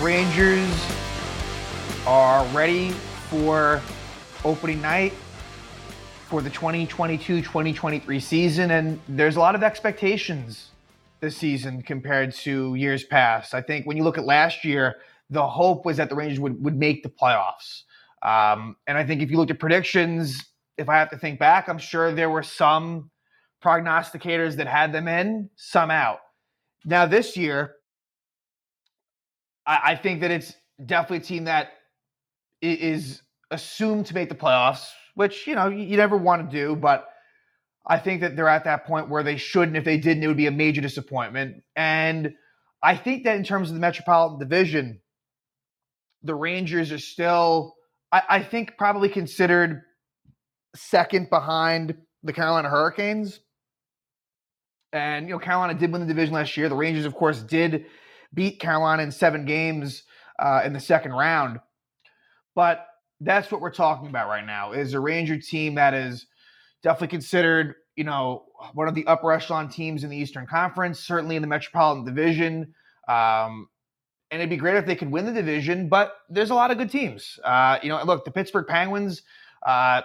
Rangers are ready for opening night for the 2022-2023 season and there's a lot of expectations this season compared to years past. I think when you look at last year, the hope was that the Rangers would, would make the playoffs. Um, and I think if you looked at predictions, if I have to think back, I'm sure there were some prognosticators that had them in, some out. Now this year, I, I think that it's definitely a team that is assumed to make the playoffs, which you know you never want to do, but I think that they're at that point where they shouldn't. If they didn't, it would be a major disappointment. And I think that in terms of the Metropolitan Division, the Rangers are still, I, I think, probably considered second behind the Carolina Hurricanes. And you know, Carolina did win the division last year. The Rangers, of course, did beat Carolina in seven games uh, in the second round. But that's what we're talking about right now is a Ranger team that is definitely considered, you know, one of the upper echelon teams in the Eastern Conference, certainly in the Metropolitan Division. Um, and it'd be great if they could win the division, but there's a lot of good teams. Uh, you know, look, the Pittsburgh Penguins, uh,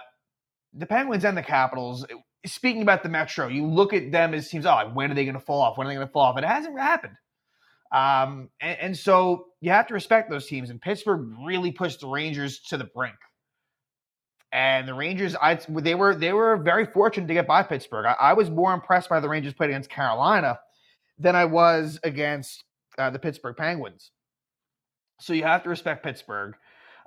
the Penguins and the Capitals. Speaking about the Metro, you look at them as teams. Oh, when are they going to fall off? When are they going to fall off? It hasn't happened. Um, and, and, so you have to respect those teams. And Pittsburgh really pushed the Rangers to the brink. And the Rangers, I they were they were very fortunate to get by Pittsburgh. I, I was more impressed by the Rangers played against Carolina than I was against uh, the Pittsburgh Penguins. So you have to respect Pittsburgh.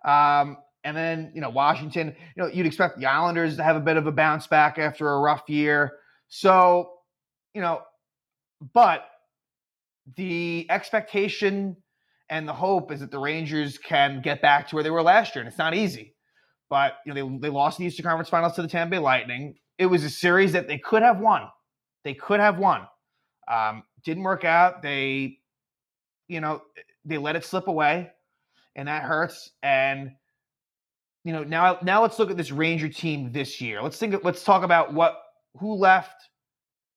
Um, and then you know Washington, you know you'd expect the Islanders to have a bit of a bounce back after a rough year. So you know, but the expectation and the hope is that the Rangers can get back to where they were last year, and it's not easy. But you know, they, they lost the Eastern Conference Finals to the Tampa Bay Lightning. It was a series that they could have won. They could have won. Um, didn't work out. They, you know, they let it slip away, and that hurts. And you know, now now let's look at this Ranger team this year. Let's think. Let's talk about what who left,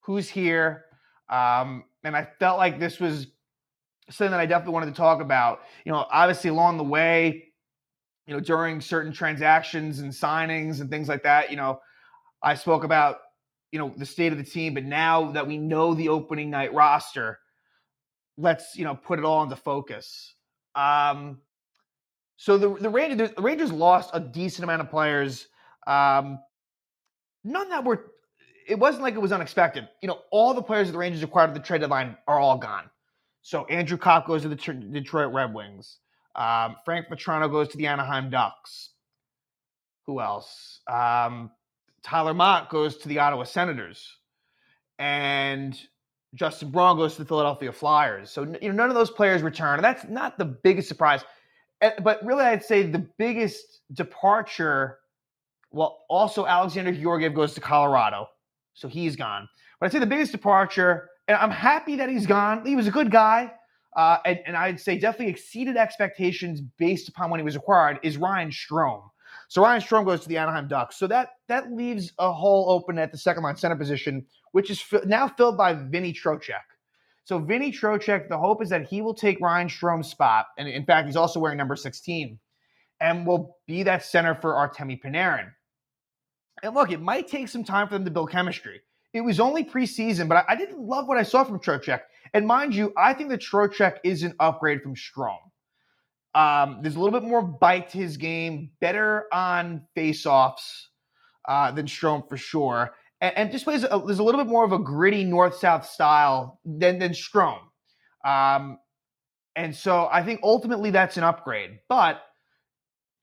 who's here. Um, and I felt like this was something that I definitely wanted to talk about. You know, obviously along the way, you know, during certain transactions and signings and things like that, you know, I spoke about, you know, the state of the team, but now that we know the opening night roster, let's, you know, put it all into focus. Um, so the the Rangers, the Rangers lost a decent amount of players. Um, none that were. It wasn't like it was unexpected. You know, all the players that the Rangers acquired at the trade deadline are all gone. So Andrew Copp goes to the Detroit Red Wings. Um, Frank Vatrano goes to the Anaheim Ducks. Who else? Um, Tyler Motte goes to the Ottawa Senators. And Justin Braun goes to the Philadelphia Flyers. So you know none of those players return. And that's not the biggest surprise. But really, I'd say the biggest departure. Well, also Alexander Georgiev goes to Colorado, so he's gone. But I'd say the biggest departure, and I'm happy that he's gone. He was a good guy. Uh, and, and, I'd say definitely exceeded expectations based upon when he was acquired, is Ryan Strome. So Ryan Strome goes to the Anaheim Ducks. So that that leaves a hole open at the second line center position, which is fi- now filled by Vinny Trocheck. So Vinny Trocheck, the hope is that he will take Ryan Strome's spot, and in fact, he's also wearing number 16, and will be that center for Artemi Panarin. And look, it might take some time for them to build chemistry. It was only preseason, but I, I didn't love what I saw from Trocheck. And mind you, I think that Trocheck is an upgrade from Strome. Um, there's a little bit more bite to his game, better on faceoffs uh, than Strome for sure, and, and just plays. A, there's a little bit more of a gritty north-south style than than Strome. Um, and so I think ultimately that's an upgrade, but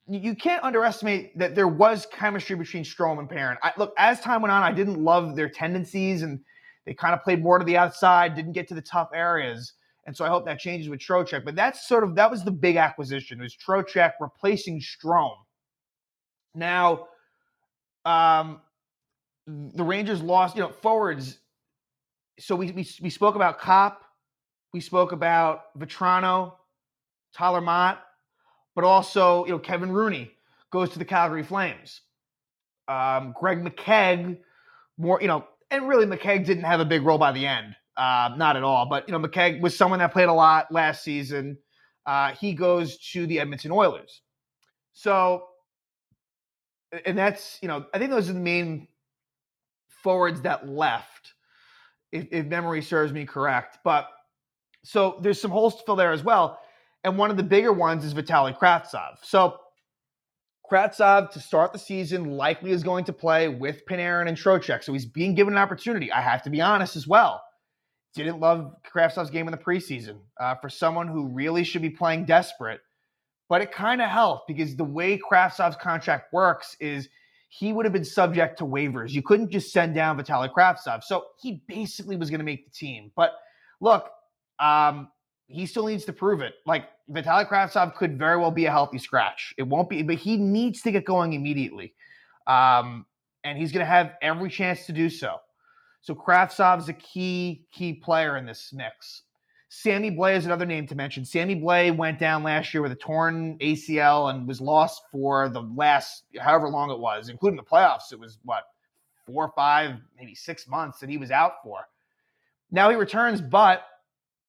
you can't underestimate that there was chemistry between Strome and Perrin. I, look, as time went on, I didn't love their tendencies, and they kind of played more to the outside, didn't get to the tough areas. And so I hope that changes with Trocheck. But that's sort of that was the big acquisition was Trocheck replacing Strome. Now, um, the Rangers lost, you know, forwards. So we, we, we spoke about Copp, we spoke about Vatrano, Tyler Motte but also, you know, Kevin Rooney goes to the Calgary Flames. Um, Greg McKegg, more, you know, and really McKegg didn't have a big role by the end, uh, not at all. But you know, McKegg was someone that played a lot last season. uh, he goes to the Edmonton Oilers. So, and that's, you know, I think those are the main forwards that left, if, if memory serves me correct. But so there's some holes to fill there as well. And one of the bigger ones is Vitaly Kravtsov. So Kravtsov to start the season likely is going to play with Panarin and Trocheck. So he's being given an opportunity. I have to be honest as well. Didn't love Kravtsov's game in the preseason uh, for someone who really should be playing desperate. But it kind of helped because the way Kravtsov's contract works is he would have been subject to waivers. You couldn't just send down Vitaly Kravtsov. So he basically was going to make the team. But look, um, he still needs to prove it. Like Vitaly Kravtsov could very well be a healthy scratch. It won't be, but he needs to get going immediately. Um, and he's going to have every chance to do so. So Kravtsov's a key, key player in this mix. Sammy Blais is another name to mention. Sammy Blais went down last year with a torn ACL and was lost for the last however long it was, including the playoffs. It was what, four, five, maybe six months that he was out for. Now he returns, but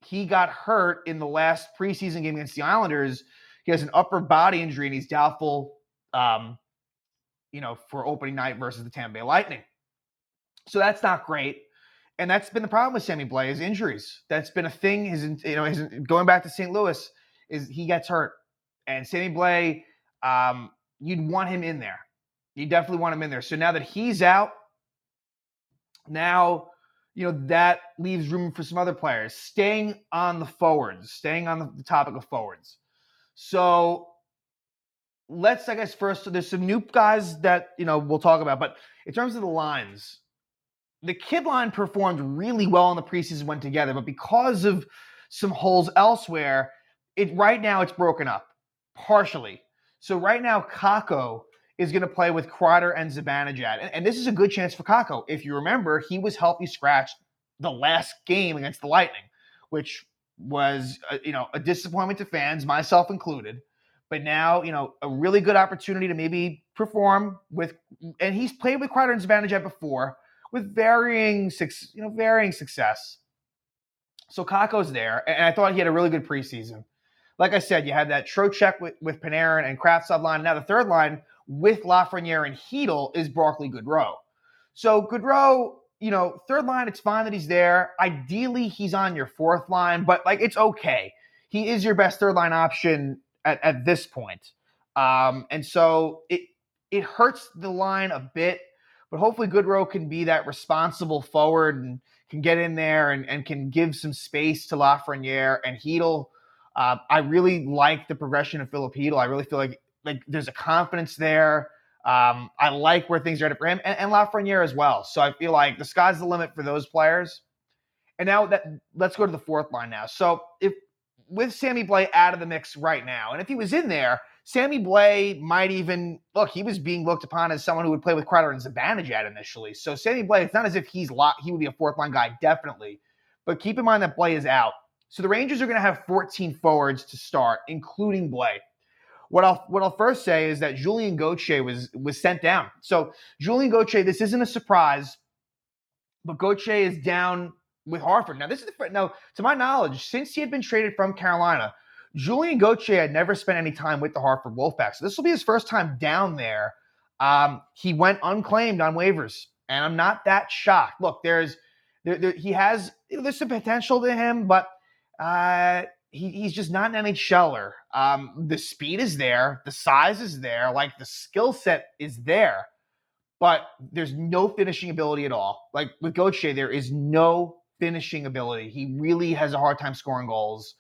he got hurt in the last preseason game against the Islanders. He has an upper body injury and he's doubtful, um, you know, for opening night versus the Tampa Bay Lightning. So that's not great. And that's been the problem with Sammy Blais is injuries. That's been a thing. His, you know, his going back to St. Louis is he gets hurt, and Sammy Blais, um, you'd want him in there. You definitely want him in there. So now that he's out, now you know, that leaves room for some other players. Staying on the forwards, staying on the topic of forwards. So let's, I guess, first, there's some new guys that, you know, we'll talk about. But in terms of the lines, the kid line performed really well in the preseason when together, but because of some holes elsewhere, it right now it's broken up partially. So right now, Kakko is going to play with Kreider and Zibanejad. And, and, this is a good chance for Kakko. If you remember, he was healthy scratched the last game against the Lightning, which was, uh, you know, a disappointment to fans, myself included. But now, you know, a really good opportunity to maybe perform with, and he's played with Kreider and Zibanejad before with varying, you know, varying success. So Kakko's there, and I thought he had a really good preseason. Like I said, you had that Trocheck with, with Panarin and Kravtsov line. Now the third line with Lafreniere and Chytil is Barclay Goodrow. So Goodrow, you know, third line, it's fine that he's there. Ideally, he's on your fourth line, but like it's okay. He is your best third line option at, at this point. Um, and so it it hurts the line a bit, but hopefully Goodrow can be that responsible forward and can get in there and, and can give some space to Lafreniere and Chytil. Uh, I really like the progression of Filip Chytil. I really feel like like there's a confidence there. Um, I like where things are at for him and, and Lafreniere as well. So I feel like the sky's the limit for those players. And now that let's go to the fourth line now. So if with Sammy Blais out of the mix right now, and if he was in there, Sammy Blais might even look. He was being looked upon as someone who would play with Kreider and Zibanejad initially. So Sammy Blais, it's not as if he's locked. He would be a fourth line guy, definitely. But keep in mind that Blais is out. So the Rangers are going to have 14 forwards to start, including Blais. What I'll what I'll first say is that Julien Gauthier was was sent down. So Julien Gauthier, this isn't a surprise, but Gauthier is down with Hartford. Now this is the, now to my knowledge, since he had been traded from Carolina, Julien Gauthier had never spent any time with the Hartford Wolfpack. So this will be his first time down there. Um, he went unclaimed on waivers, and I'm not that shocked. Look, there's there, there, he has there's some potential to him, but uh, he, he's just not an NHLer. Um, the speed is there, the size is there, like the skill set is there, but there's no finishing ability at all. Like with Gauthier, there is no finishing ability. He really has a hard time scoring goals,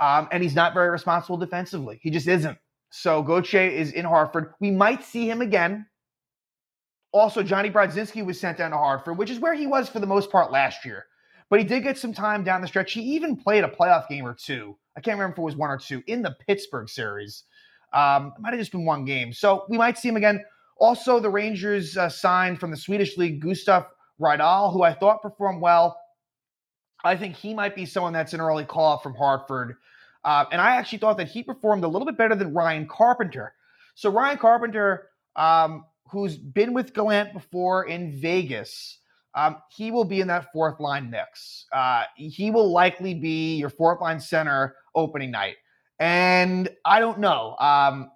um, and he's not very responsible defensively. He just isn't. So Gauthier is in Hartford. We might see him again. Also, Jonny Brodzinski was sent down to Hartford, which is where he was for the most part last year. But he did get some time down the stretch. He even played a playoff game or two. I can't remember if it was one or two in the Pittsburgh series. Um, it might have just been one game. So we might see him again. Also, the Rangers uh, signed from the Swedish league Gustav Rydahl, who I thought performed well. I think he might be someone that's an early call from Hartford. Uh, and I actually thought that he performed a little bit better than Ryan Carpenter. So Ryan Carpenter, um, who's been with Gallant before in Vegas, um, he will be in that fourth line mix. Uh, he will likely be your fourth line center opening night. And I don't know. Um,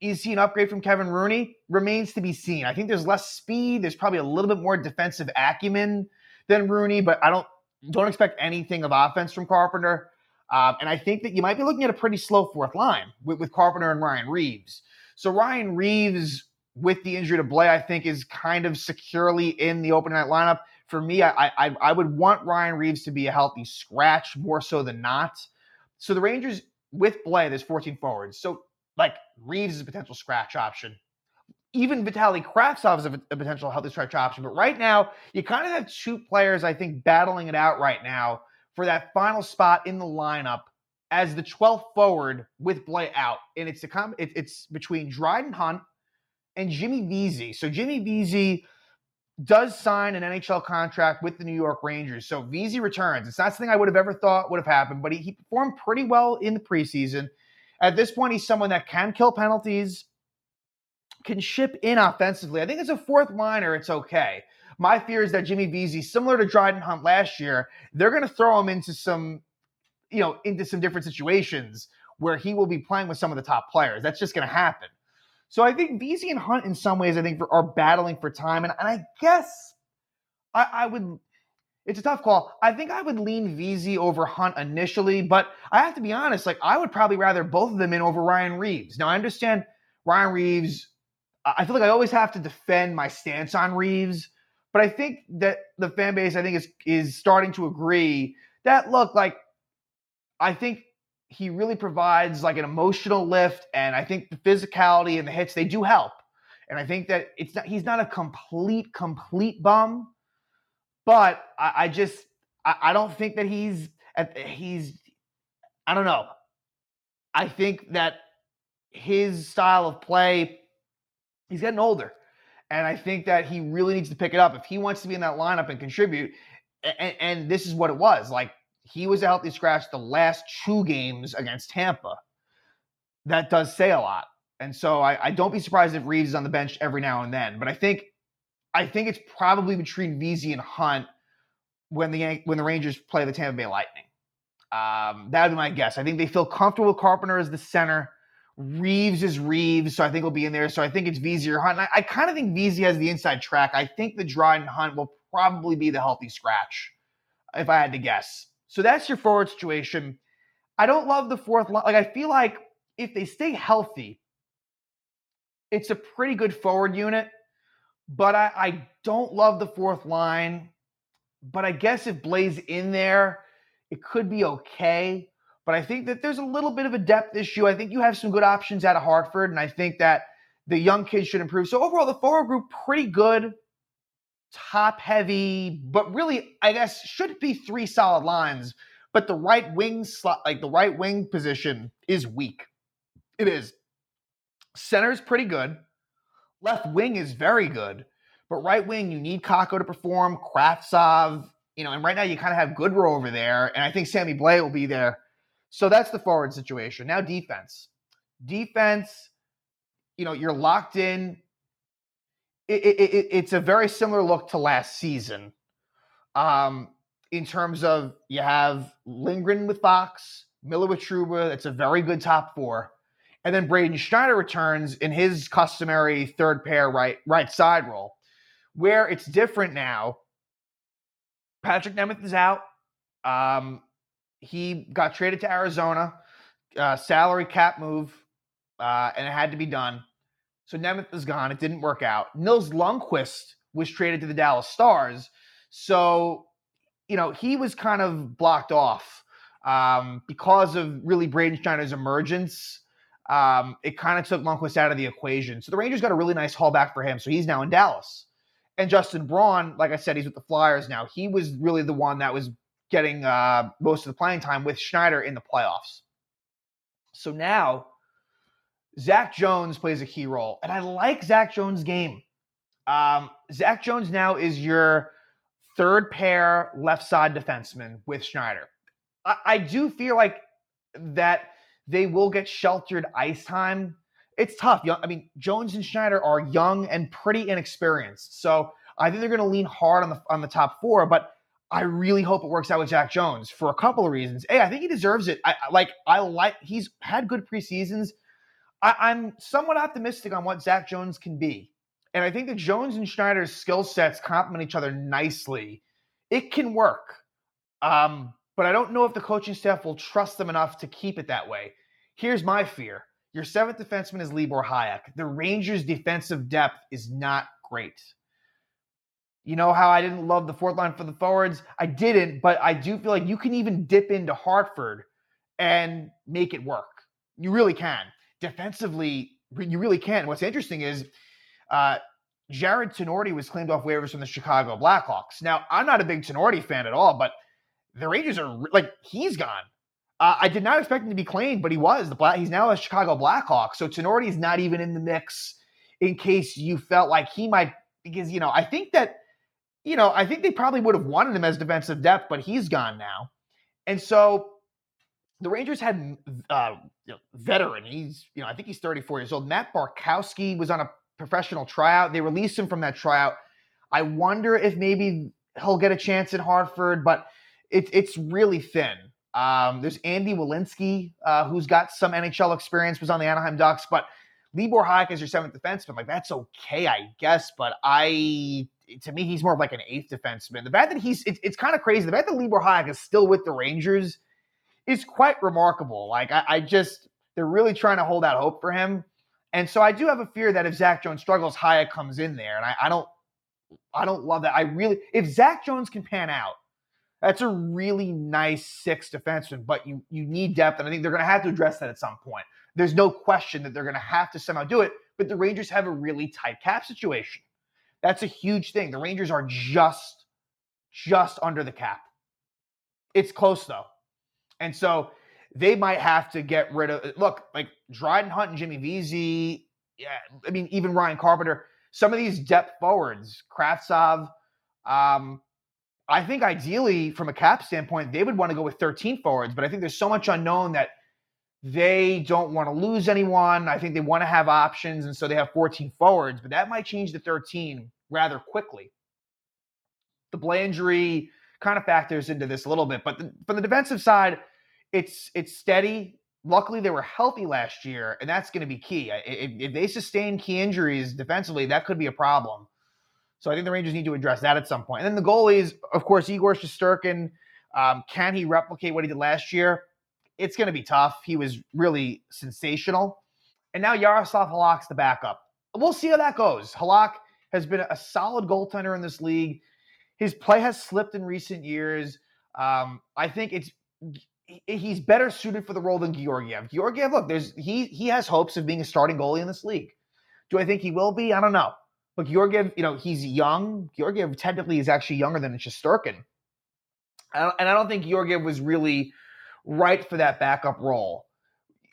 is he an upgrade from Kevin Rooney? Remains to be seen. I think there's less speed. There's probably a little bit more defensive acumen than Rooney, but I don't don't expect anything of offense from Carpenter. Um, and I think that you might be looking at a pretty slow fourth line with, with Carpenter and Ryan Reaves. So Ryan Reaves, with the injury to Blais, I think is kind of securely in the open night lineup. For me, I, I I would want Ryan Reaves to be a healthy scratch more so than not. So the Rangers with Blais, there's 14 forwards. So like Reaves is a potential scratch option. Even Vitaly Kravtsov is a, a potential healthy scratch option. But right now, you kind of have two players, I think, battling it out right now for that final spot in the lineup as the 12th forward with Blais out. And it's a com- it, it's between Dryden Hunt and Jimmy Vesey. So Jimmy Vesey does sign an NHL contract with the New York Rangers. So Vesey returns. It's not something I would have ever thought would have happened, but he, he performed pretty well in the preseason. At this point, he's someone that can kill penalties, can ship in offensively. I think as a fourth liner, it's okay. My fear is that Jimmy Vesey, similar to Dryden Hunt last year, they're going to throw him into some, you know, into some different situations where he will be playing with some of the top players. That's just going to happen. So I think Vesey and Hunt, in some ways, I think are battling for time, and, and I guess I, I would it's a tough call. I think I would lean Vesey over Hunt initially, but I have to be honest, like I would probably rather both of them in over Ryan Reaves. Now I understand Ryan Reaves. I feel like I always have to defend my stance on Reaves, but I think that the fan base, I think, is is starting to agree that look, like I think he really provides like an emotional lift, and I think the physicality and the hits they do help. And I think that it's not he's not a complete, complete bum but I, I just I, I, don't think that he's he's I don't know. I think that his style of play, he's getting older. And I think that he really needs to pick it up if he wants to be in that lineup and contribute. And, and this is what it was. Like he was a healthy scratch the last two games against Tampa. That does say a lot. And so I, I don't be surprised if Reaves is on the bench every now and then. But I think I think it's probably between Vesey and Hunt when the when the Rangers play the Tampa Bay Lightning. Um, that would be my guess. I think they feel comfortable with Carpenter as the center. Reaves is Reaves, so I think he'll be in there. So I think it's Vesey or Hunt. I, I kind of think Vesey has the inside track. I think the Dryden Hunt will probably be the healthy scratch, if I had to guess. So that's your forward situation. I don't love the fourth line. Like I feel like if they stay healthy, it's a pretty good forward unit but I, I don't love the fourth line. But I guess if Blais in there, it could be okay. But I think that there's a little bit of a depth issue. I think you have some good options out of Hartford, and I think that the young kids should improve. So overall, the forward group pretty good, top heavy, but really, I guess should be three solid lines. But the right wing slot, like the right wing position, is weak. It is. Center is pretty good. Left wing is very good, but right wing, you need Kakko to perform, Kravtsov, you know, and right now you kind of have Goodrow over there, and I think Sammy Blais will be there. So that's the forward situation. Now defense. Defense, you know, you're locked in. It, it, it, it's a very similar look to last season. Um, in terms of you have Lindgren with Fox, Miller with Trouba. That's a very good top four. And then Braden Schneider returns in his customary third pair right right side role. Where it's different now, Patrik Nemeth is out. Um, he got traded to Arizona, uh, salary cap move, uh, and it had to be done. So Nemeth is gone. It didn't work out. Nils Lundkvist was traded to the Dallas Stars. So, you know, he was kind of blocked off um, because of really Braden Schneider's emergence um, it kind of took Lundkvist out of the equation. So the Rangers got a really nice haul back for him. So he's now in Dallas. And Justin Braun, like I said, he's with the Flyers now. He was really the one that was getting uh, most of the playing time with Schneider in the playoffs. So now Zach Jones plays a key role. And I like Zach Jones' game. Um, Zach Jones now is your third pair left side defenseman with Schneider. I, I do feel like that they will get sheltered ice time. It's tough. I mean, Jones and Schneider are young and pretty inexperienced. So I think they're going to lean hard on the on the top four. But I really hope it works out with Zach Jones for a couple of reasons. Hey, I think he deserves it. I like I like he's had good preseasons. I, I'm somewhat optimistic on what Zach Jones can be. And I think that Jones and Schneider's skill sets complement each other nicely. It can work. Um, but I don't know if the coaching staff will trust them enough to keep it that way. Here's my fear. Your seventh defenseman is Libor Hajek. The Rangers' defensive depth is not great. You know how I didn't love the fourth line for the forwards? I didn't, but I do feel like you can even dip into Hartford and make it work. You really can. Defensively, you really can't. What's interesting is uh, Jarred Tinordi was claimed off waivers from the Chicago Blackhawks. Now, I'm not a big Tinordi fan at all, but the Rangers are like, he's gone. Uh, I did not expect him to be claimed, but he was. The Black, he's now a Chicago Blackhawk. So Tinordi is not even in the mix in case you felt like he might, because, you know, I think that you know, I think they probably would have wanted him as defensive depth, but he's gone now. And so the Rangers had uh, veteran. He's, you know, I think he's 34 years old. Matt Bartkowski was on a professional tryout. They released him from that tryout. I wonder if maybe he'll get a chance in Hartford, but it's it's really thin. Um, there's Andy Welinski, uh, who's got some NHL experience, was on the Anaheim Ducks, but Libor Hajek is your seventh defenseman. Like that's okay, I guess, but I to me, he's more of like an eighth defenseman. The fact that he's it's, it's kind of crazy. The fact that Libor Hajek is still with the Rangers is quite remarkable. Like I, I, just they're really trying to hold out hope for him. And so I do have a fear that if Zach Jones struggles, Hajek comes in there. And I, I don't I don't love that. I really if Zach Jones can pan out, that's a really nice six defenseman, but you you need depth, and I think they're gonna have to address that at some point. There's no question that they're gonna have to somehow do it, but the Rangers have a really tight cap situation. That's a huge thing. The Rangers are just just under the cap. It's close though. And so they might have to get rid of look, like Dryden Hunt and Jimmy Vesey, yeah, I mean, even Ryan Carpenter, some of these depth forwards, Kravtsov, um, I think ideally from a cap standpoint, they would want to go with 13 forwards, but I think there's so much unknown that they don't want to lose anyone. I think they want to have options, and so they have 14 forwards, but that might change to 13 rather quickly. The Blais injury kind of factors into this a little bit, but the, from the defensive side, it's it's steady. Luckily, they were healthy last year, and that's going to be key. If, if, they sustain key injuries defensively, that could be a problem. So I think the Rangers need to address that at some point. And then the goalies, of course, Igor Shesterkin. Um, can he replicate what he did last year? It's going to be tough. He was really sensational. And now Yaroslav Halak's the backup. We'll see how that goes. Halak has been a solid goaltender in this league. His play has slipped in recent years. Um, I think it's he's better suited for the role than Georgiev. Georgiev, look, there's he he has hopes of being a starting goalie in this league. Do I think he will be? I don't know. But Georgiev, you know, he's young. Georgiev technically is actually younger than Shesterkin. And I don't think Georgiev was really right for that backup role.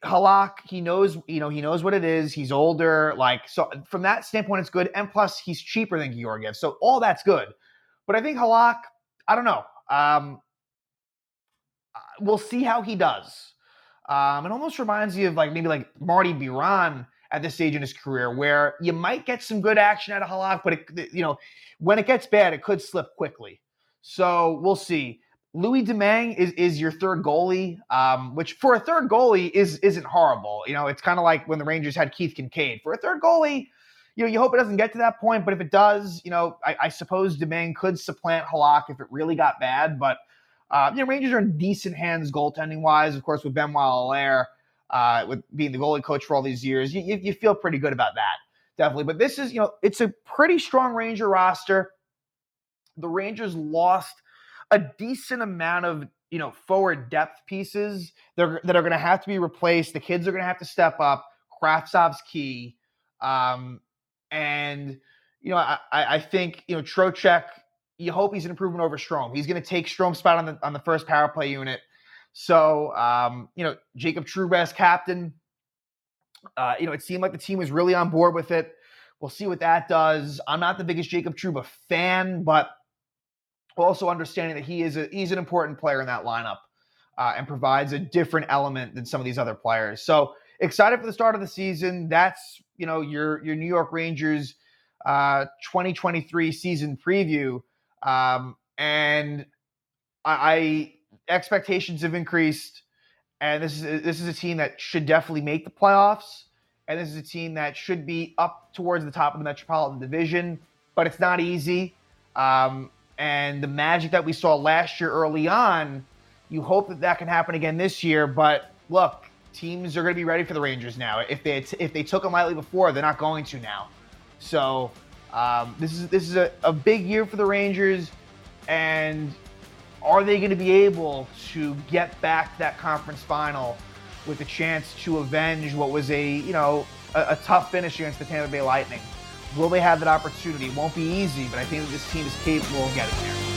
Halak, he knows, you know, he knows what it is. He's older, like so. From that standpoint, it's good, and plus he's cheaper than Georgiev, so all that's good. But I think Halak, I don't know. Um, we'll see how he does. Um, it almost reminds you of like maybe like Marty Biron at this stage in his career, where you might get some good action out of Halak, but it, you know, when it gets bad, it could slip quickly. So we'll see. Louis Domingue is is your third goalie, um, which for a third goalie is isn't horrible. You know, it's kind of like when the Rangers had Keith Kinkaid. For a third goalie, you know, you hope it doesn't get to that point, but if it does, you know, I, I suppose Domingue could supplant Halak if it really got bad. But uh, you know, Rangers are in decent hands goaltending wise. Of course, with Benoit Allaire, uh, with being the goalie coach for all these years, you, you, you feel pretty good about that, definitely. But this is, you know, it's a pretty strong Ranger roster. The Rangers lost a decent amount of you know forward depth pieces that are, that are going to have to be replaced. The kids are going to have to step up. Kravtsov's key, um, and you know I, I think you know Trocheck. You hope he's an improvement over Strome. He's going to take Strome's spot on the on the first power play unit. So um, you know Jacob Trouba captain. Uh, you know it seemed like the team was really on board with it. We'll see what that does. I'm not the biggest Jacob Trouba fan, but also understanding that he is a, he's an important player in that lineup uh, and provides a different element than some of these other players. So excited for the start of the season. That's you know your your New York Rangers uh, 2023 season preview. Um, and I, I expectations have increased, and this is this is a team that should definitely make the playoffs, and this is a team that should be up towards the top of the Metropolitan Division, but it's not easy. Um, and the magic that we saw last year early on, you hope that that can happen again this year. But look, teams are going to be ready for the Rangers now. If they if they took them lightly before, they're not going to now. So um, this is this is a, a big year for the Rangers, and are they going to be able to get back that conference final with a chance to avenge what was a you know a, a tough finish against the Tampa Bay Lightning? Will they have that opportunity? It won't be easy, but I think this team is capable of getting there.